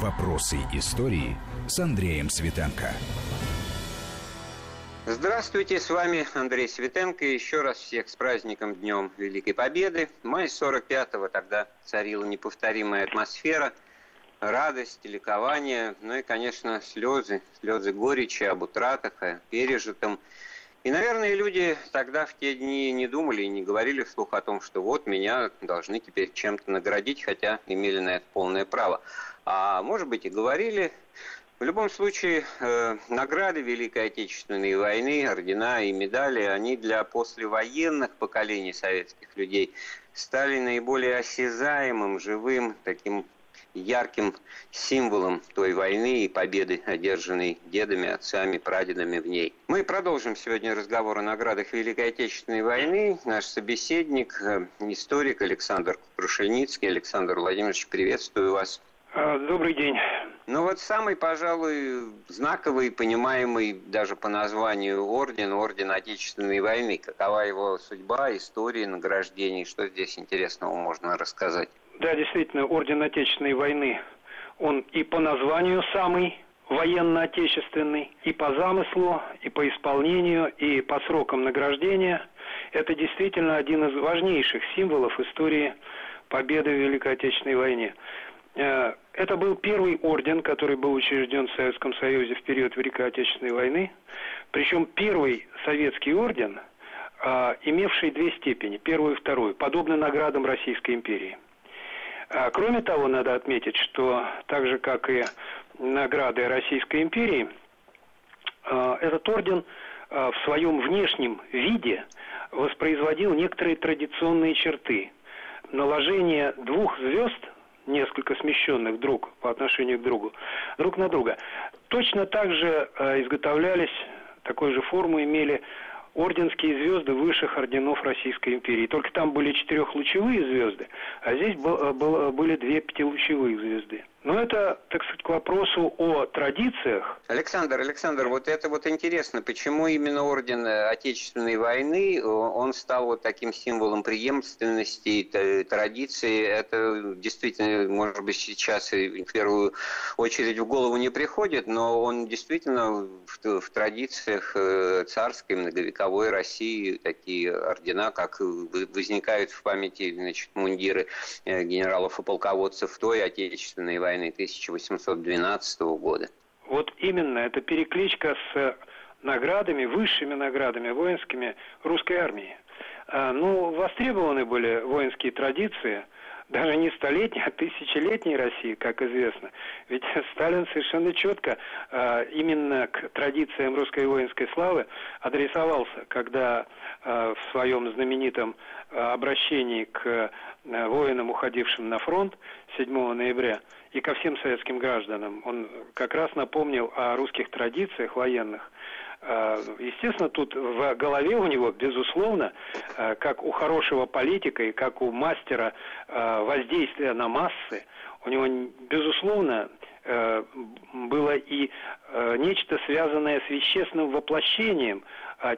Вопросы истории с Андреем Светенко. Здравствуйте, с вами Андрей Светенко. Еще раз всех с праздником Днем Великой Победы. Май 45-го тогда царила неповторимая атмосфера, радость, ликование, ну и, конечно, слезы, слезы горечи об утратах, о пережитом. И, наверное, люди тогда в те дни не думали и не говорили вслух о том, что вот меня должны теперь чем-то наградить, хотя имели на это полное право. А может быть и говорили. В любом случае, э, награды Великой Отечественной войны, ордена и медали, они для послевоенных поколений советских людей стали наиболее осязаемым, живым, таким ярким символом той войны и победы, одержанной дедами, отцами, прадедами в ней. Мы продолжим сегодня разговор о наградах Великой Отечественной войны. Наш собеседник, э, историк Александр Крушельницкий. Александр Владимирович, приветствую вас. А, добрый день. Ну вот самый, пожалуй, знаковый, понимаемый даже по названию орден, орден Отечественной войны. Какова его судьба, история награждений, что здесь интересного можно рассказать? Да, действительно, орден Отечественной войны, он и по названию самый военно-отечественный, и по замыслу, и по исполнению, и по срокам награждения. Это действительно один из важнейших символов истории победы в Великой Отечественной войне. Э, это был первый орден, который был учрежден в Советском Союзе в период Великой Отечественной войны. Причем первый советский орден, э, имевший две степени, первую и вторую, подобно наградам Российской империи. Э, кроме того, надо отметить, что так же, как и награды Российской империи, этот орден в своем внешнем виде воспроизводил некоторые традиционные черты. Наложение двух звезд – несколько смещенных друг по отношению к другу, друг на друга. Точно так же э, изготовлялись, такой же форму имели орденские звезды высших орденов Российской империи. Только там были четырехлучевые звезды, а здесь был, э, был, были две пятилучевые звезды. Но это, так сказать, к вопросу о традициях. Александр, Александр, вот это вот интересно, почему именно Орден Отечественной войны, он стал вот таким символом преемственности, традиции. Это действительно, может быть, сейчас в первую очередь в голову не приходит, но он действительно в, в традициях э, царской многовековой России такие ордена, как возникают в памяти значит, мундиры э, генералов и полководцев той Отечественной войны, войны 1812 года. Вот именно, это перекличка с наградами, высшими наградами воинскими русской армии. А, ну, востребованы были воинские традиции – даже не столетней, а тысячелетней России, как известно. Ведь Сталин совершенно четко э, именно к традициям русской воинской славы адресовался, когда э, в своем знаменитом э, обращении к э, воинам, уходившим на фронт 7 ноября, и ко всем советским гражданам, он как раз напомнил о русских традициях военных, естественно, тут в голове у него, безусловно, э, как у хорошего политика и как у мастера э, воздействия на массы, у него, безусловно, было и нечто связанное с вещественным воплощением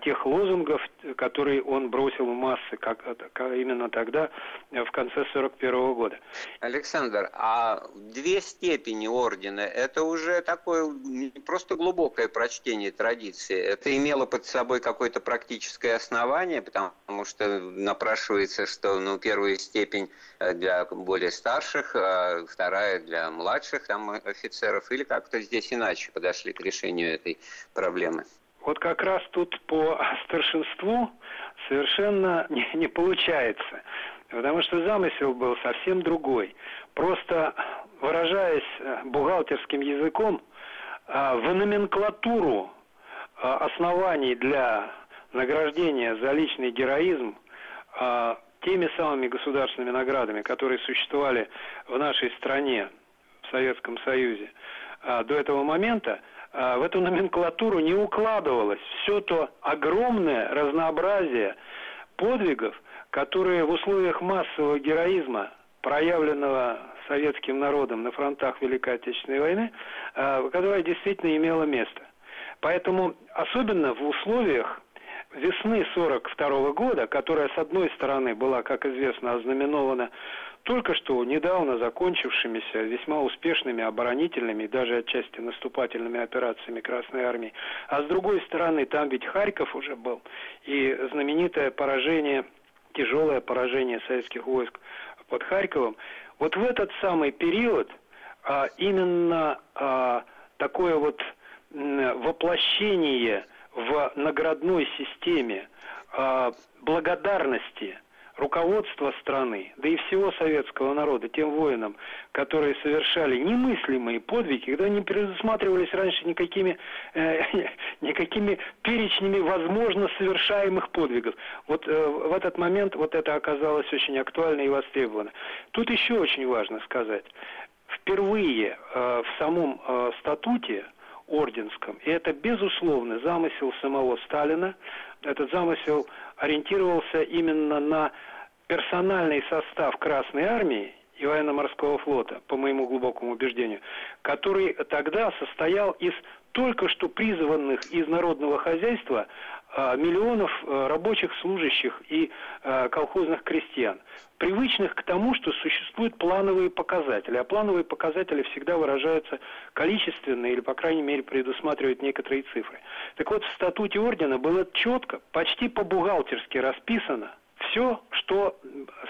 тех лозунгов, которые он бросил в массы как, именно тогда, в конце 41 года. Александр, а две степени ордена, это уже такое не просто глубокое прочтение традиции, это имело под собой какое-то практическое основание, потому что напрашивается, что ну, первая степень для более старших, а вторая для младших там, офицеров, или как-то здесь иначе подошли к решению этой проблемы? Вот как раз тут по старшинству совершенно не, не получается, потому что замысел был совсем другой. Просто выражаясь э, бухгалтерским языком, э, в номенклатуру э, оснований для награждения за личный героизм теми самыми государственными наградами, которые существовали в нашей стране, в Советском Союзе, до этого момента, а, в эту номенклатуру не укладывалось все то огромное разнообразие подвигов, которые в условиях массового героизма, проявленного советским народом на фронтах Великой Отечественной войны, а, которое действительно имело место. Поэтому, особенно в условиях весны 42 года, которая, с одной стороны, была, как известно, ознаменована только что недавно закончившимися весьма успешными оборонительными и даже отчасти наступательными операциями Красной Армии. А с другой стороны, там ведь Харьков уже был, и знаменитое поражение, тяжелое поражение советских войск под Харьковом. Вот в этот самый период а, именно а, такое вот воплощение в наградной системе а, благодарности руководства страны, да и всего советского народа, тем воинам, которые совершали немыслимые подвиги, когда не предусматривались раньше никакими, э, никакими перечнями возможно совершаемых подвигов. Вот э, в этот момент вот это оказалось очень актуально и востребовано. Тут еще очень важно сказать, впервые э, в самом э, статуте орденском, и это безусловно замысел самого Сталина, этот замысел ориентировался именно на персональный состав Красной Армии и военно-морского флота, по моему глубокому убеждению, который тогда состоял из только что призванных из народного хозяйства миллионов а, рабочих, служащих и а, колхозных крестьян, привычных к тому, что существуют плановые показатели. А плановые показатели всегда выражаются количественно или, по крайней мере, предусматривают некоторые цифры. Так вот, в статуте ордена было четко, почти по-бухгалтерски расписано, все, что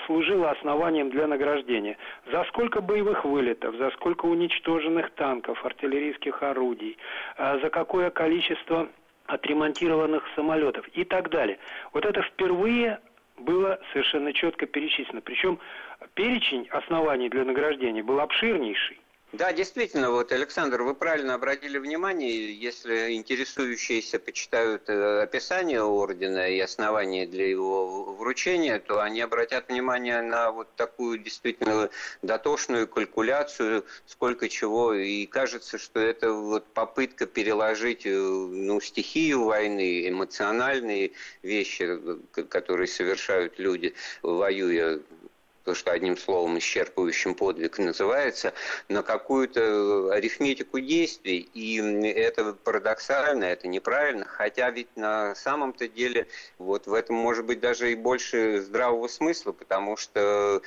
служило основанием для награждения. За сколько боевых вылетов, за сколько уничтоженных танков, артиллерийских орудий, за какое количество отремонтированных самолетов и так далее. Вот это впервые было совершенно четко перечислено. Причем перечень оснований для награждения был обширнейший. Да, действительно, вот, Александр, вы правильно обратили внимание, если интересующиеся почитают э, описание ордена и основания для его вручения, то они обратят внимание на вот такую действительно дотошную калькуляцию, сколько чего, и кажется, что это вот попытка переложить э, ну, стихию войны, эмоциональные вещи, э, которые совершают люди, воюя то, что одним словом исчерпывающим подвиг называется, на какую-то арифметику действий. И это парадоксально, это неправильно, хотя ведь на самом-то деле вот в этом может быть даже и больше здравого смысла, потому что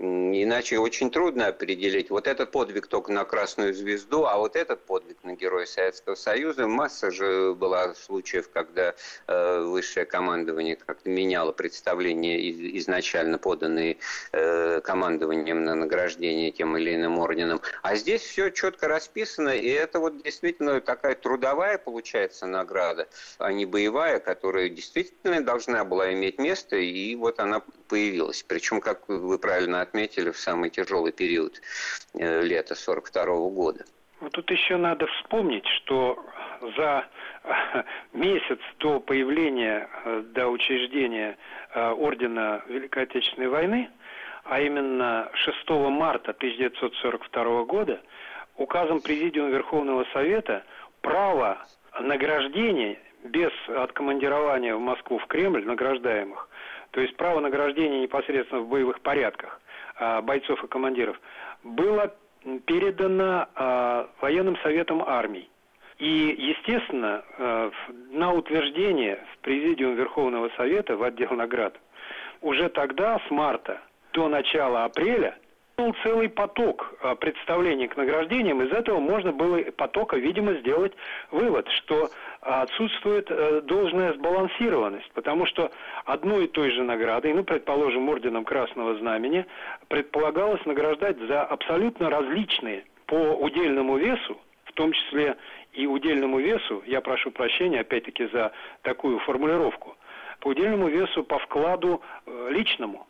Иначе очень трудно определить. Вот этот подвиг только на Красную Звезду, а вот этот подвиг на Героя Советского Союза. Масса же была случаев, когда э, высшее командование как-то меняло представления, из, изначально поданные э, командованием на награждение тем или иным орденом. А здесь все четко расписано, и это вот действительно такая трудовая получается награда, а не боевая, которая действительно должна была иметь место, и вот она появилась. Причем, как вы правильно отметили, в самый тяжелый период э, лета 42 года. Вот тут еще надо вспомнить, что за э, месяц до появления, э, до учреждения Ордена Великой Отечественной войны, а именно 6 марта 1942 года, указом Президиума Верховного Совета право награждения без откомандирования в Москву в Кремль награждаемых то есть право награждения непосредственно в боевых порядках а, бойцов и командиров, было передано а, военным советом армий. И, естественно, а, на утверждение в Президиум Верховного Совета в отдел наград уже тогда, с марта до начала апреля, был целый поток представлений к награждениям. Из этого можно было потока, видимо, сделать вывод, что отсутствует э, должная сбалансированность, потому что одной и той же наградой, ну, предположим, орденом Красного Знамени, предполагалось награждать за абсолютно различные по удельному весу, в том числе и удельному весу, я прошу прощения, опять-таки, за такую формулировку, по удельному весу по вкладу э, личному.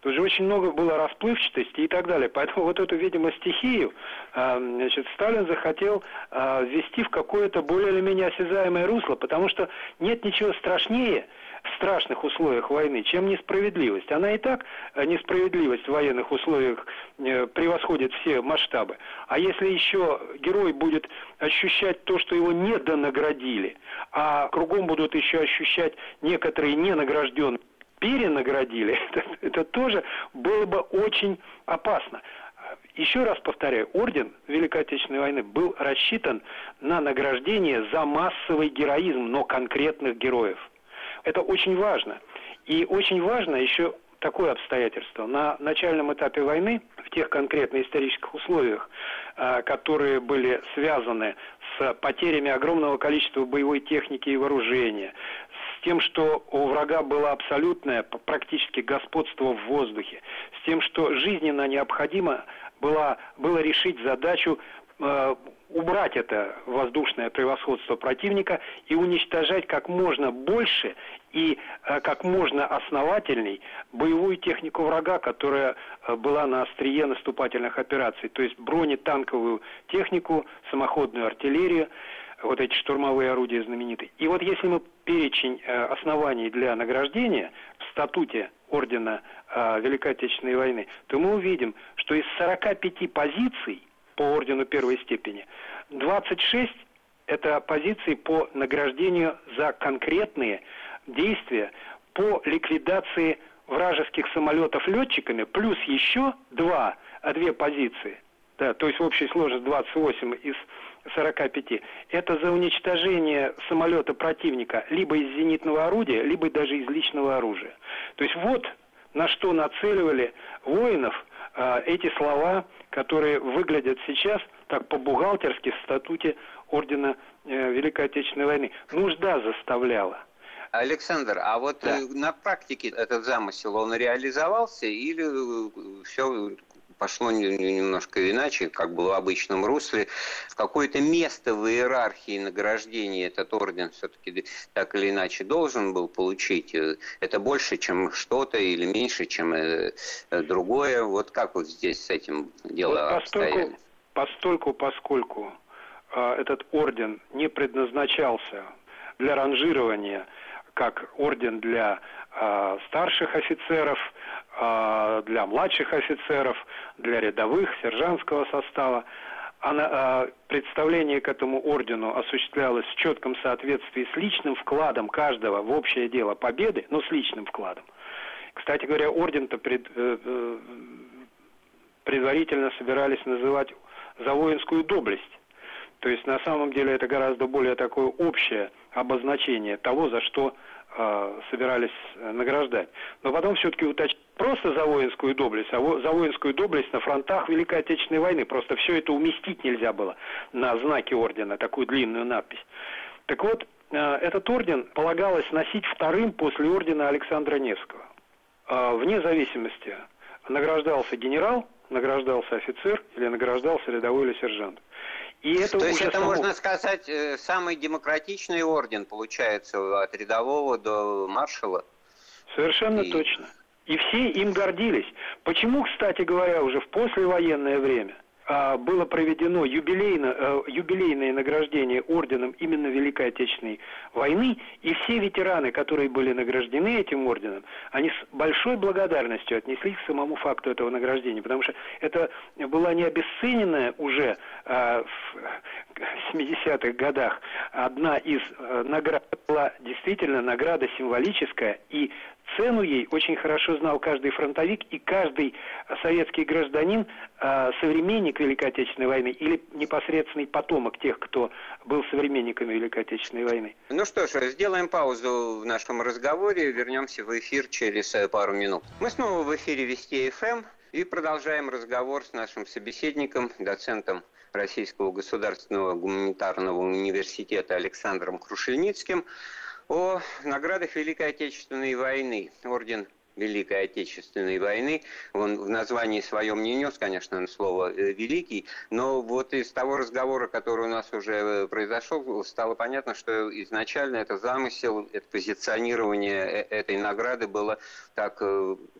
Тут же очень много было расплывчатости и так далее. Поэтому вот эту, видимо, стихию а, значит, Сталин захотел а, ввести в какое-то более или менее осязаемое русло, потому что нет ничего страшнее в страшных условиях войны, чем несправедливость. Она и так, э, несправедливость в военных условиях э, превосходит все масштабы. А если еще герой будет ощущать то, что его не донаградили, а кругом будут еще ощущать некоторые ненагражденные, перенаградили, это, это тоже было бы очень опасно. Еще раз повторяю, орден Великой Отечественной войны был рассчитан на награждение за массовый героизм, но конкретных героев. Это очень важно. И очень важно еще такое обстоятельство. На начальном этапе войны, в тех конкретно исторических условиях, э, которые были связаны с потерями огромного количества боевой техники и вооружения, тем, что у врага было абсолютное практически господство в воздухе, с тем, что жизненно необходимо было, было решить задачу э, убрать это воздушное превосходство противника и уничтожать как можно больше и э, как можно основательней боевую технику врага, которая э, была на острие наступательных операций, то есть бронетанковую технику, самоходную артиллерию, вот эти штурмовые орудия знаменитые. И вот если мы перечень э, оснований для награждения в статуте Ордена Великой Отечественной войны, то мы увидим, что из 45 позиций по ордену первой степени. 26 – это позиции по награждению за конкретные действия по ликвидации вражеских самолетов летчиками, плюс еще два, а две позиции, да, то есть в общей сложности 28 из 45. Это за уничтожение самолета противника либо из зенитного орудия, либо даже из личного оружия. То есть вот на что нацеливали воинов э, эти слова которые выглядят сейчас так по-бухгалтерски в статуте Ордена э, Великой Отечественной войны. Нужда заставляла. Александр, а вот да. Э, на практике этот замысел, он реализовался или э, все пошло немножко иначе, как было в обычном русле. Какое-то место в иерархии награждения этот орден все-таки так или иначе должен был получить. Это больше, чем что-то или меньше, чем э, другое. Вот как вот здесь с этим дело вот постольку, постольку, поскольку э, этот орден не предназначался для ранжирования как орден для э, старших офицеров, э, для младших офицеров, для рядовых, сержантского состава. Она, э, представление к этому ордену осуществлялось в четком соответствии с личным вкладом каждого в общее дело победы, но с личным вкладом. Кстати говоря, орден-то пред, э, э, предварительно собирались называть за воинскую доблесть. То есть на самом деле это гораздо более такое общее обозначение того, за что э, собирались э, награждать. Но потом все-таки уточнить просто за воинскую доблесть, а за воинскую доблесть на фронтах Великой Отечественной войны. Просто все это уместить нельзя было на знаке ордена, такую длинную надпись. Так вот, э, этот орден полагалось носить вторым после ордена Александра Невского. Э, вне зависимости, награждался генерал, награждался офицер или награждался рядовой или сержант. И это То есть это, само... можно сказать, э, самый демократичный орден, получается, от рядового до маршала? Совершенно и... точно. И все им гордились. Почему, кстати говоря, уже в послевоенное время было проведено юбилейно, э, юбилейное награждение орденом именно Великой Отечественной войны, и все ветераны, которые были награждены этим орденом, они с большой благодарностью отнеслись к самому факту этого награждения, потому что это была не обесцененная уже а, в 70-х годах одна из э, наград, была действительно награда символическая, и Цену ей очень хорошо знал каждый фронтовик и каждый советский гражданин, а, современник Великой Отечественной войны или непосредственный потомок тех, кто был современниками Великой Отечественной войны. Ну что ж, сделаем паузу в нашем разговоре, вернемся в эфир через э, пару минут. Мы снова в эфире Вести ФМ и продолжаем разговор с нашим собеседником, доцентом Российского государственного гуманитарного университета Александром Крушельницким о наградах Великой Отечественной войны. Орден Великой Отечественной войны. Он в названии своем не нес, конечно, слово э, «великий», но вот из того разговора, который у нас уже э, произошел, стало понятно, что изначально это замысел, это позиционирование э, этой награды было так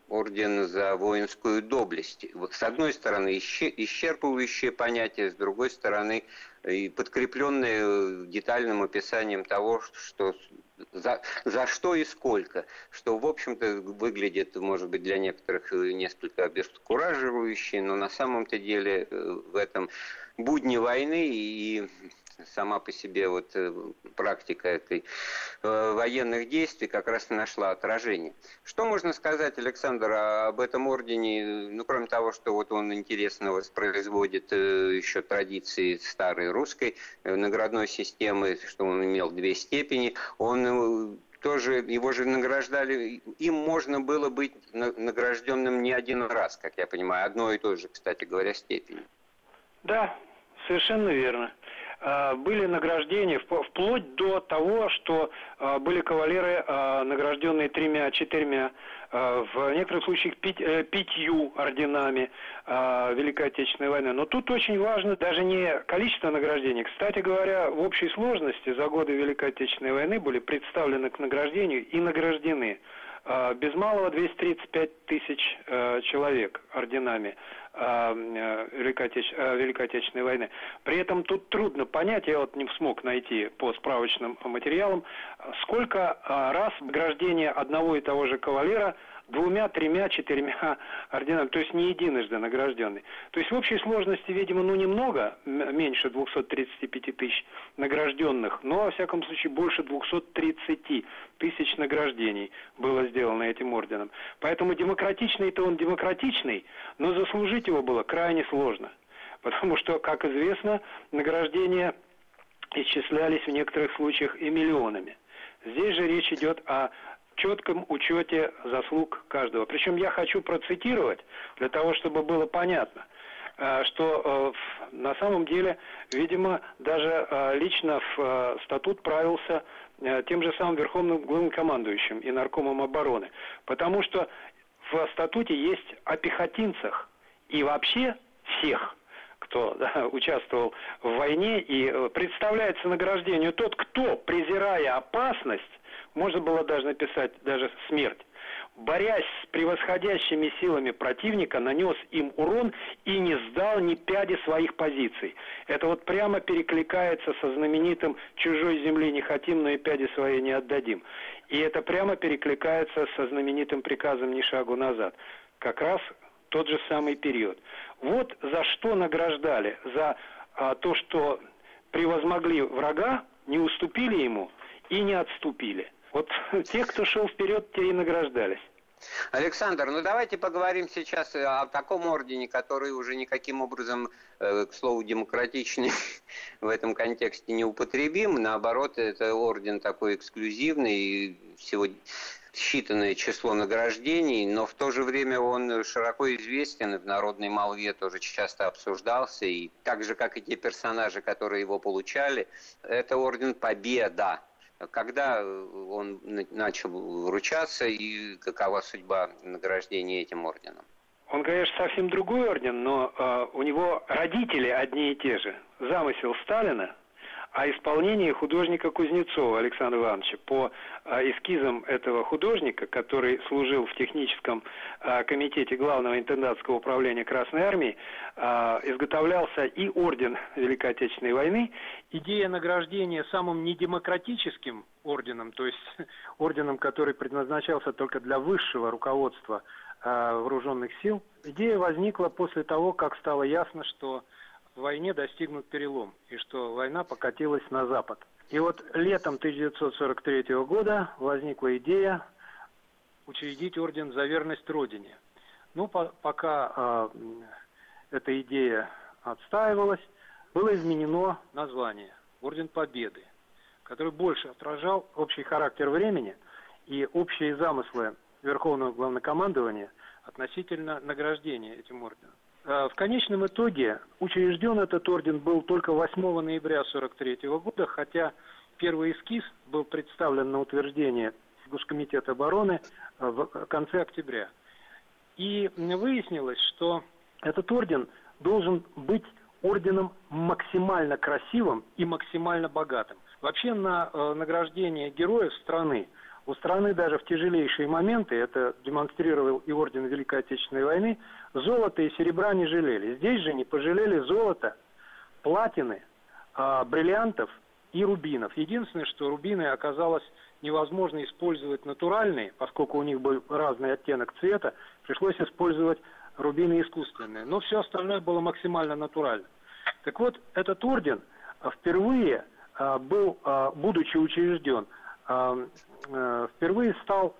орден за воинскую доблесть. С одной стороны, исчерпывающее понятие, с другой стороны, и подкрепленное детальным описанием того, что за, за что и сколько, что, в общем-то, выглядит, может быть, для некоторых несколько обескураживающе, но на самом-то деле э, в этом будни войны и сама по себе вот э, практика этой э, военных действий как раз нашла отражение. Что можно сказать, Александр, об этом ордене, ну, кроме того, что вот он интересно воспроизводит э, еще традиции старой русской наградной системы, что он имел две степени, он тоже его же награждали, им можно было быть награжденным не один раз, как я понимаю, одной и той же, кстати говоря, степени. Да, совершенно верно. А, были награждения вплоть до того, что а, были кавалеры, а, награжденные тремя-четырьмя, в некоторых случаях пять, э, пятью орденами Великой Отечественной войны. Но тут очень важно даже не количество награждений. Кстати говоря, в общей сложности за годы Великой Отечественной войны были представлены к награждению и награждены без малого 235 тысяч э, человек орденами Э, Великой, Отеч... Э, Великой Отечественной войны. При этом тут трудно понять, я вот не смог найти по справочным материалам, сколько э, раз награждение одного и того же кавалера – двумя, тремя, четырьмя орденами, то есть не единожды награжденный. То есть в общей сложности, видимо, ну немного, меньше 235 тысяч награжденных, но, во всяком случае, больше 230 тысяч награждений было сделано этим орденом. Поэтому демократичный-то он демократичный, но заслужить его было крайне сложно. Потому что, как известно, награждения исчислялись в некоторых случаях и миллионами. Здесь же речь идет о четком учете заслуг каждого. Причем я хочу процитировать, для того, чтобы было понятно, э, что э, на самом деле, видимо, даже э, лично в статут правился тем же самым Верховным главнокомандующим и наркомом обороны. Потому что в статуте есть о пехотинцах и вообще всех кто да, участвовал в войне и представляется награждению тот, кто, презирая опасность, можно было даже написать даже смерть. Борясь с превосходящими силами противника, нанес им урон и не сдал ни пяди своих позиций. Это вот прямо перекликается со знаменитым «чужой земли не хотим, но и пяди свои не отдадим». И это прямо перекликается со знаменитым приказом «ни шагу назад». Как раз тот же самый период. Вот за что награждали? За а, то, что превозмогли врага, не уступили ему и не отступили. Вот те, кто шел вперед, те и награждались. Александр, ну давайте поговорим сейчас о таком ордене, который уже никаким образом, э, к слову, демократичный в этом контексте не употребим. Наоборот, это орден такой эксклюзивный, всего считанное число награждений, но в то же время он широко известен, в народной молве тоже часто обсуждался, и так же, как и те персонажи, которые его получали, это орден Победа когда э, он начал вручаться и какова судьба награждения этим орденом? Он, конечно, совсем другой орден, но э, у него родители одни и те же. Замысел Сталина а исполнение художника Кузнецова Александра Ивановича по э, эскизам этого художника, который служил в техническом э, комитете Главного интендантского управления Красной Армии, э, изготовлялся и орден Великой Отечественной войны. Идея награждения самым недемократическим орденом, то есть орденом, который предназначался только для высшего руководства вооруженных сил, идея возникла после того, как стало ясно, что в войне достигнут перелом, и что война покатилась на запад. И вот летом 1943 года возникла идея учредить орден за верность Родине. Ну, по пока э, эта идея отстаивалась, было изменено название Орден Победы, который больше отражал общий характер времени и общие замыслы Верховного Главнокомандования относительно награждения этим орденом. Э, в конечном итоге учрежден этот орден был только 8 ноября 1943 года, хотя первый эскиз был представлен на утверждение Госкомитета обороны э, в конце октября. И выяснилось, что этот орден должен быть орденом максимально красивым и максимально богатым. Вообще на э, награждение героев страны у страны даже в тяжелейшие моменты, это демонстрировал и Орден Великой Отечественной войны, золота и серебра не жалели. Здесь же не пожалели золота, платины, э, бриллиантов и рубинов. Единственное, что рубины оказалось невозможно использовать натуральные, поскольку у них был разный оттенок цвета, пришлось использовать рубины искусственные. Но все остальное было максимально натурально. Так вот, этот орден впервые а, был, а, будучи учрежден, впервые стал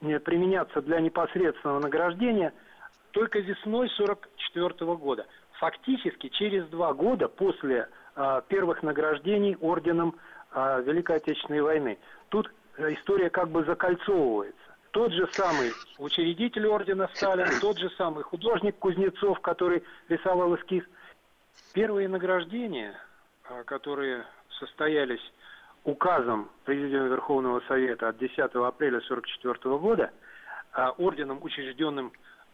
э, применяться для непосредственного награждения только весной 1944 года. Фактически через два года после э, первых награждений орденом Великой Отечественной войны. Тут история как бы закольцовывается. Тот же самый учредитель ордена Сталин, тот же самый художник Кузнецов, который рисовал эскиз. Первые награждения, которые состоялись указом Президента Верховного Совета от 10 апреля 1944 года, а, орденом, учрежденным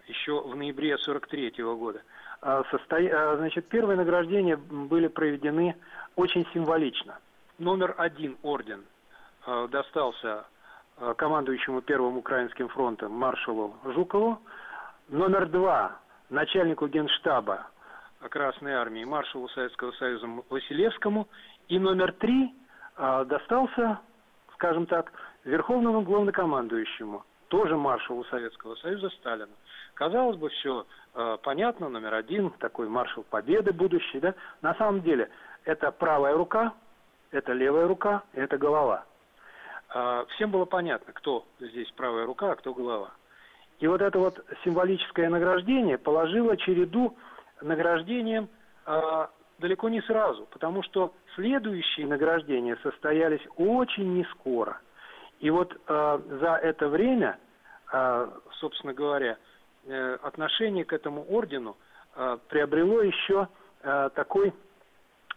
еще в ноябре 1943 года, а, состо... значит, первые награждения были проведены очень символично. Номер один орден достался командующему Первым Украинским фронтом маршалу Жукову. Номер два начальнику генштаба Красной Армии маршалу Советского Союза Василевскому. И номер три достался, скажем так, Верховному главнокомандующему, тоже маршалу Советского Союза Сталину. Казалось бы, все э, понятно, номер один, такой маршал победы будущий, да? На самом деле, это правая рука, это левая рука, это голова – а, всем было понятно, кто здесь правая рука, а кто голова. И вот это вот символическое награждение положило череду награждением далеко не сразу, потому что следующие награждения состоялись очень не скоро. И вот э, за это время, э, собственно говоря, э, отношение к этому ордену э, приобрело еще э, такой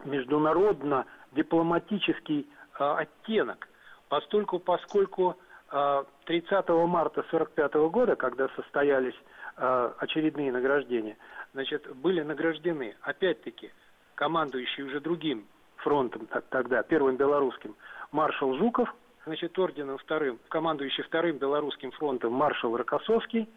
международно-дипломатический э, оттенок постольку, поскольку 30 а, марта 1945 года, когда состоялись а, очередные награждения, значит, были награждены, опять-таки, командующий уже другим фронтом тогда, первым белорусским, маршал Жуков, значит, орденом вторым, командующий вторым белорусским фронтом маршал Рокоссовский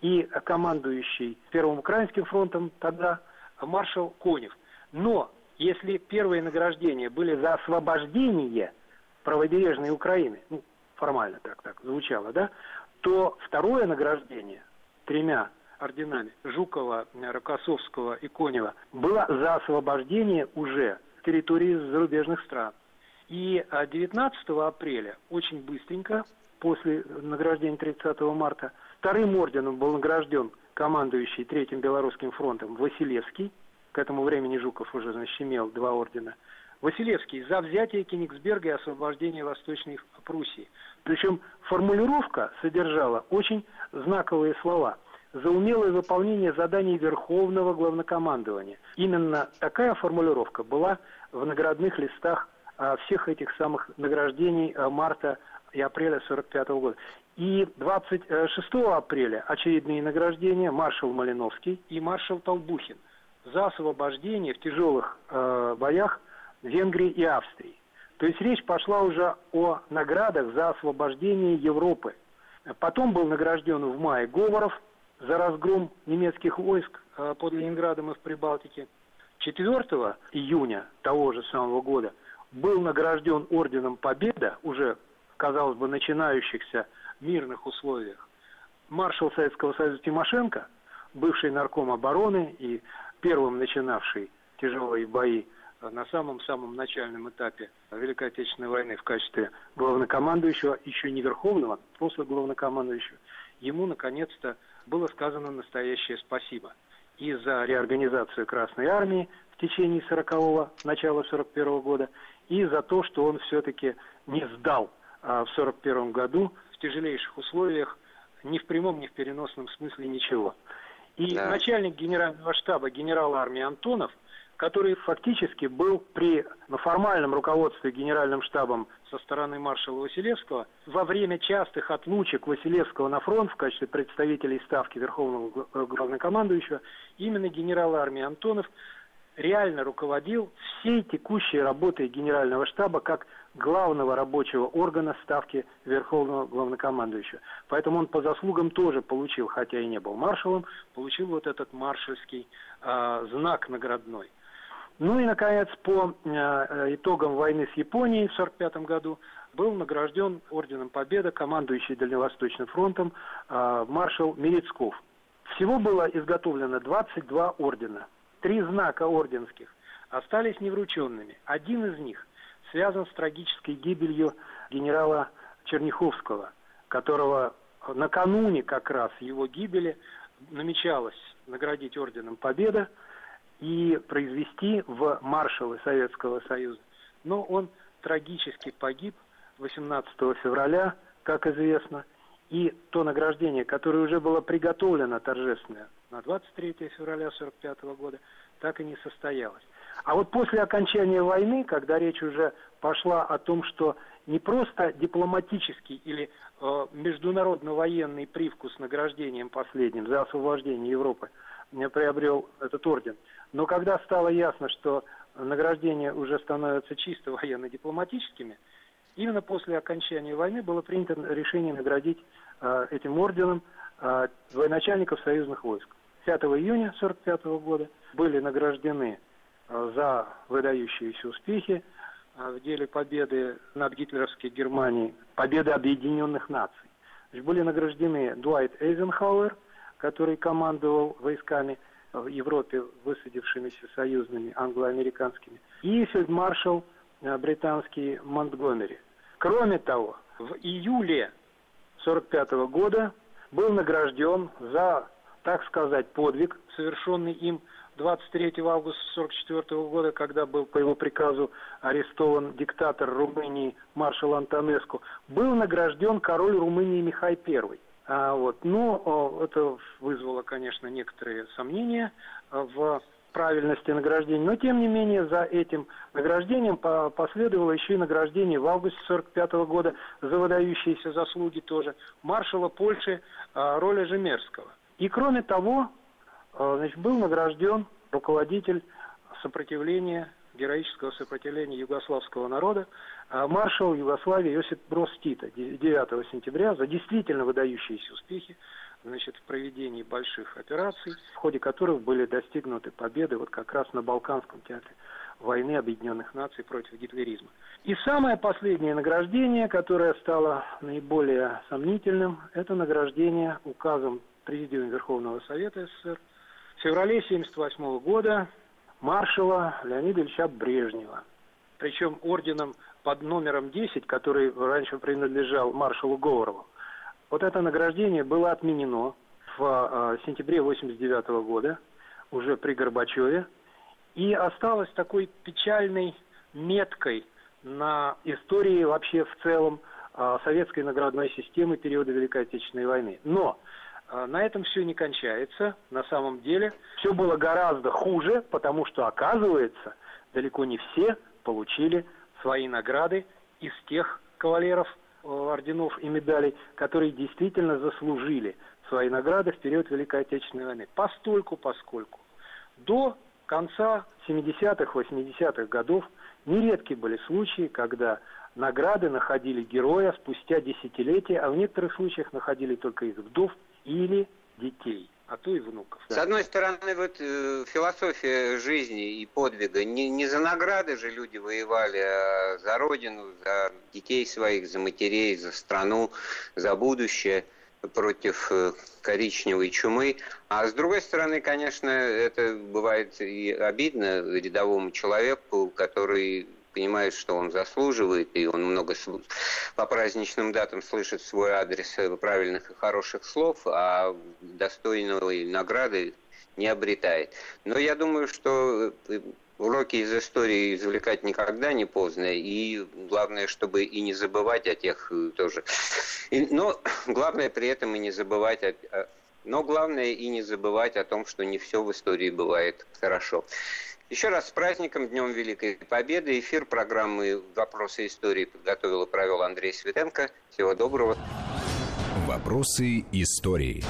и командующий первым украинским фронтом тогда маршал Конев. Но если первые награждения были за освобождение – правобережной Украины, ну, формально так, так звучало, да, то второе награждение тремя орденами Жукова, Рокоссовского и Конева было за освобождение уже территории зарубежных стран. И 19 а, апреля, очень быстренько, после награждения 30 марта, вторым орденом был награжден командующий Третьим Белорусским фронтом Василевский. К этому времени Жуков уже, значит, имел два ордена – Василевский за взятие Кенигсберга и освобождение Восточной Пруссии. Причем формулировка содержала очень знаковые слова за умелое выполнение заданий Верховного Главнокомандования. Именно такая формулировка была в наградных листах а, всех этих самых награждений а, марта и апреля 1945 года. И 26 апреля очередные награждения маршал Малиновский и маршал Толбухин за освобождение в тяжелых э, боях Венгрии и Австрии. То есть речь пошла уже о наградах за освобождение Европы. Потом был награжден в мае Говоров за разгром немецких войск э, под Ленинградом и в Прибалтике. 4 июня того же самого года был награжден орденом Победа, уже, казалось бы, начинающихся мирных условиях, маршал Советского Союза Тимошенко, бывший нарком обороны и первым начинавший тяжелые бои на самом-самом начальном этапе Великой Отечественной войны в качестве главнокомандующего, еще не верховного, просто главнокомандующего, ему наконец-то было сказано настоящее спасибо и за реорганизацию Красной Армии в течение 40-го, начала 41 -го года, и за то, что он все-таки не сдал а, в 41 году в тяжелейших условиях ни в прямом, ни в переносном смысле ничего. И да. начальник генерального штаба генерал армии Антонов – который фактически был при формальном руководстве генеральным штабом со стороны маршала Василевского во время частых отлучек Василевского на фронт в качестве представителей ставки Верховного главнокомандующего, именно генерал армии Антонов реально руководил всей текущей работой генерального штаба как главного рабочего органа ставки Верховного главнокомандующего. Поэтому он по заслугам тоже получил, хотя и не был маршалом, получил вот этот маршальский э, знак наградной. Ну и, наконец, по э, итогам войны с Японией в 1945 году был награжден Орденом Победы командующий Дальневосточным фронтом э, маршал Мерецков. Всего было изготовлено 22 ордена. Три знака орденских остались неврученными. Один из них связан с трагической гибелью генерала Черняховского, которого накануне как раз его гибели намечалось наградить орденом Победа и произвести в маршалы Советского Союза. Но он трагически погиб 18 февраля, как известно, и то награждение, которое уже было приготовлено торжественное на 23 февраля 1945 года, так и не состоялось. А вот после окончания войны, когда речь уже пошла о том, что не просто дипломатический или э, международно-военный привкус награждением последним за освобождение Европы не приобрел этот орден, но когда стало ясно, что награждения уже становятся чисто военно-дипломатическими, именно после окончания войны было принято решение наградить э, этим орденом э, военачальников союзных войск. 5 июня 1945 года были награждены э, за выдающиеся успехи в деле победы над гитлеровской Германией, победы объединенных наций. Были награждены Дуайт Эйзенхауэр, который командовал войсками в Европе, высадившимися союзными англо-американскими, и фельдмаршал э, британский Монтгомери. Кроме того, в июле 1945 года был награжден за, так сказать, подвиг, совершенный им 23 августа 1944 года, когда был по его приказу арестован диктатор Румынии маршал Антонеску, был награжден король Румынии Михай I. А, вот. Но это вызвало, конечно, некоторые сомнения в правильности награждения. Но, тем не менее, за этим награждением последовало еще и награждение в августе 1945 года за выдающиеся заслуги тоже маршала Польши а, Роля Жемерского. И, кроме того, а, значит, был награжден руководитель сопротивления героического сопротивления югославского народа, а маршал Югославии Иосиф Брос Тита 9 сентября за действительно выдающиеся успехи значит, в проведении больших операций, в ходе которых были достигнуты победы вот как раз на Балканском театре войны Объединенных Наций против гитлеризма. И самое последнее награждение, которое стало наиболее сомнительным, это награждение указом Президиума Верховного Совета СССР в феврале 1978 года маршала Леонида Ильича Брежнева. Причем орденом под номером 10, который раньше принадлежал маршалу Говорову. Вот это награждение было отменено в э, сентябре 1989 года, уже при Горбачеве, и осталось такой печальной меткой на истории вообще в целом э, советской наградной системы периода Великой Отечественной войны. Но а, на этом все не кончается. На самом деле все было гораздо хуже, потому что, оказывается, далеко не все получили свои награды из тех кавалеров э, орденов и медалей, которые действительно заслужили свои награды в период Великой Отечественной войны. Постольку, поскольку. До конца 70-х, 80-х годов нередки были случаи, когда награды находили героя спустя десятилетия, а в некоторых случаях находили только их вдов или детей а то и внуков. С одной стороны, вот э, философия жизни и подвига. Не, не за награды же люди воевали, а за родину, за детей своих, за матерей, за страну, за будущее против э, коричневой чумы. А с другой стороны, конечно, это бывает и обидно рядовому человеку, который понимает, что он заслуживает, и он много по праздничным датам слышит свой адрес э, правильных и хороших слов, а достойной награды не обретает. Но я думаю, что э, уроки из истории извлекать никогда не поздно, и главное, чтобы и не забывать о тех э, тоже. И, но главное при этом и не забывать о, но главное и не забывать о том, что не все в истории бывает хорошо. Еще раз с праздником, Днем Великой Победы. Эфир программы «Вопросы истории» подготовил и провел Андрей Светенко. Всего доброго. «Вопросы истории».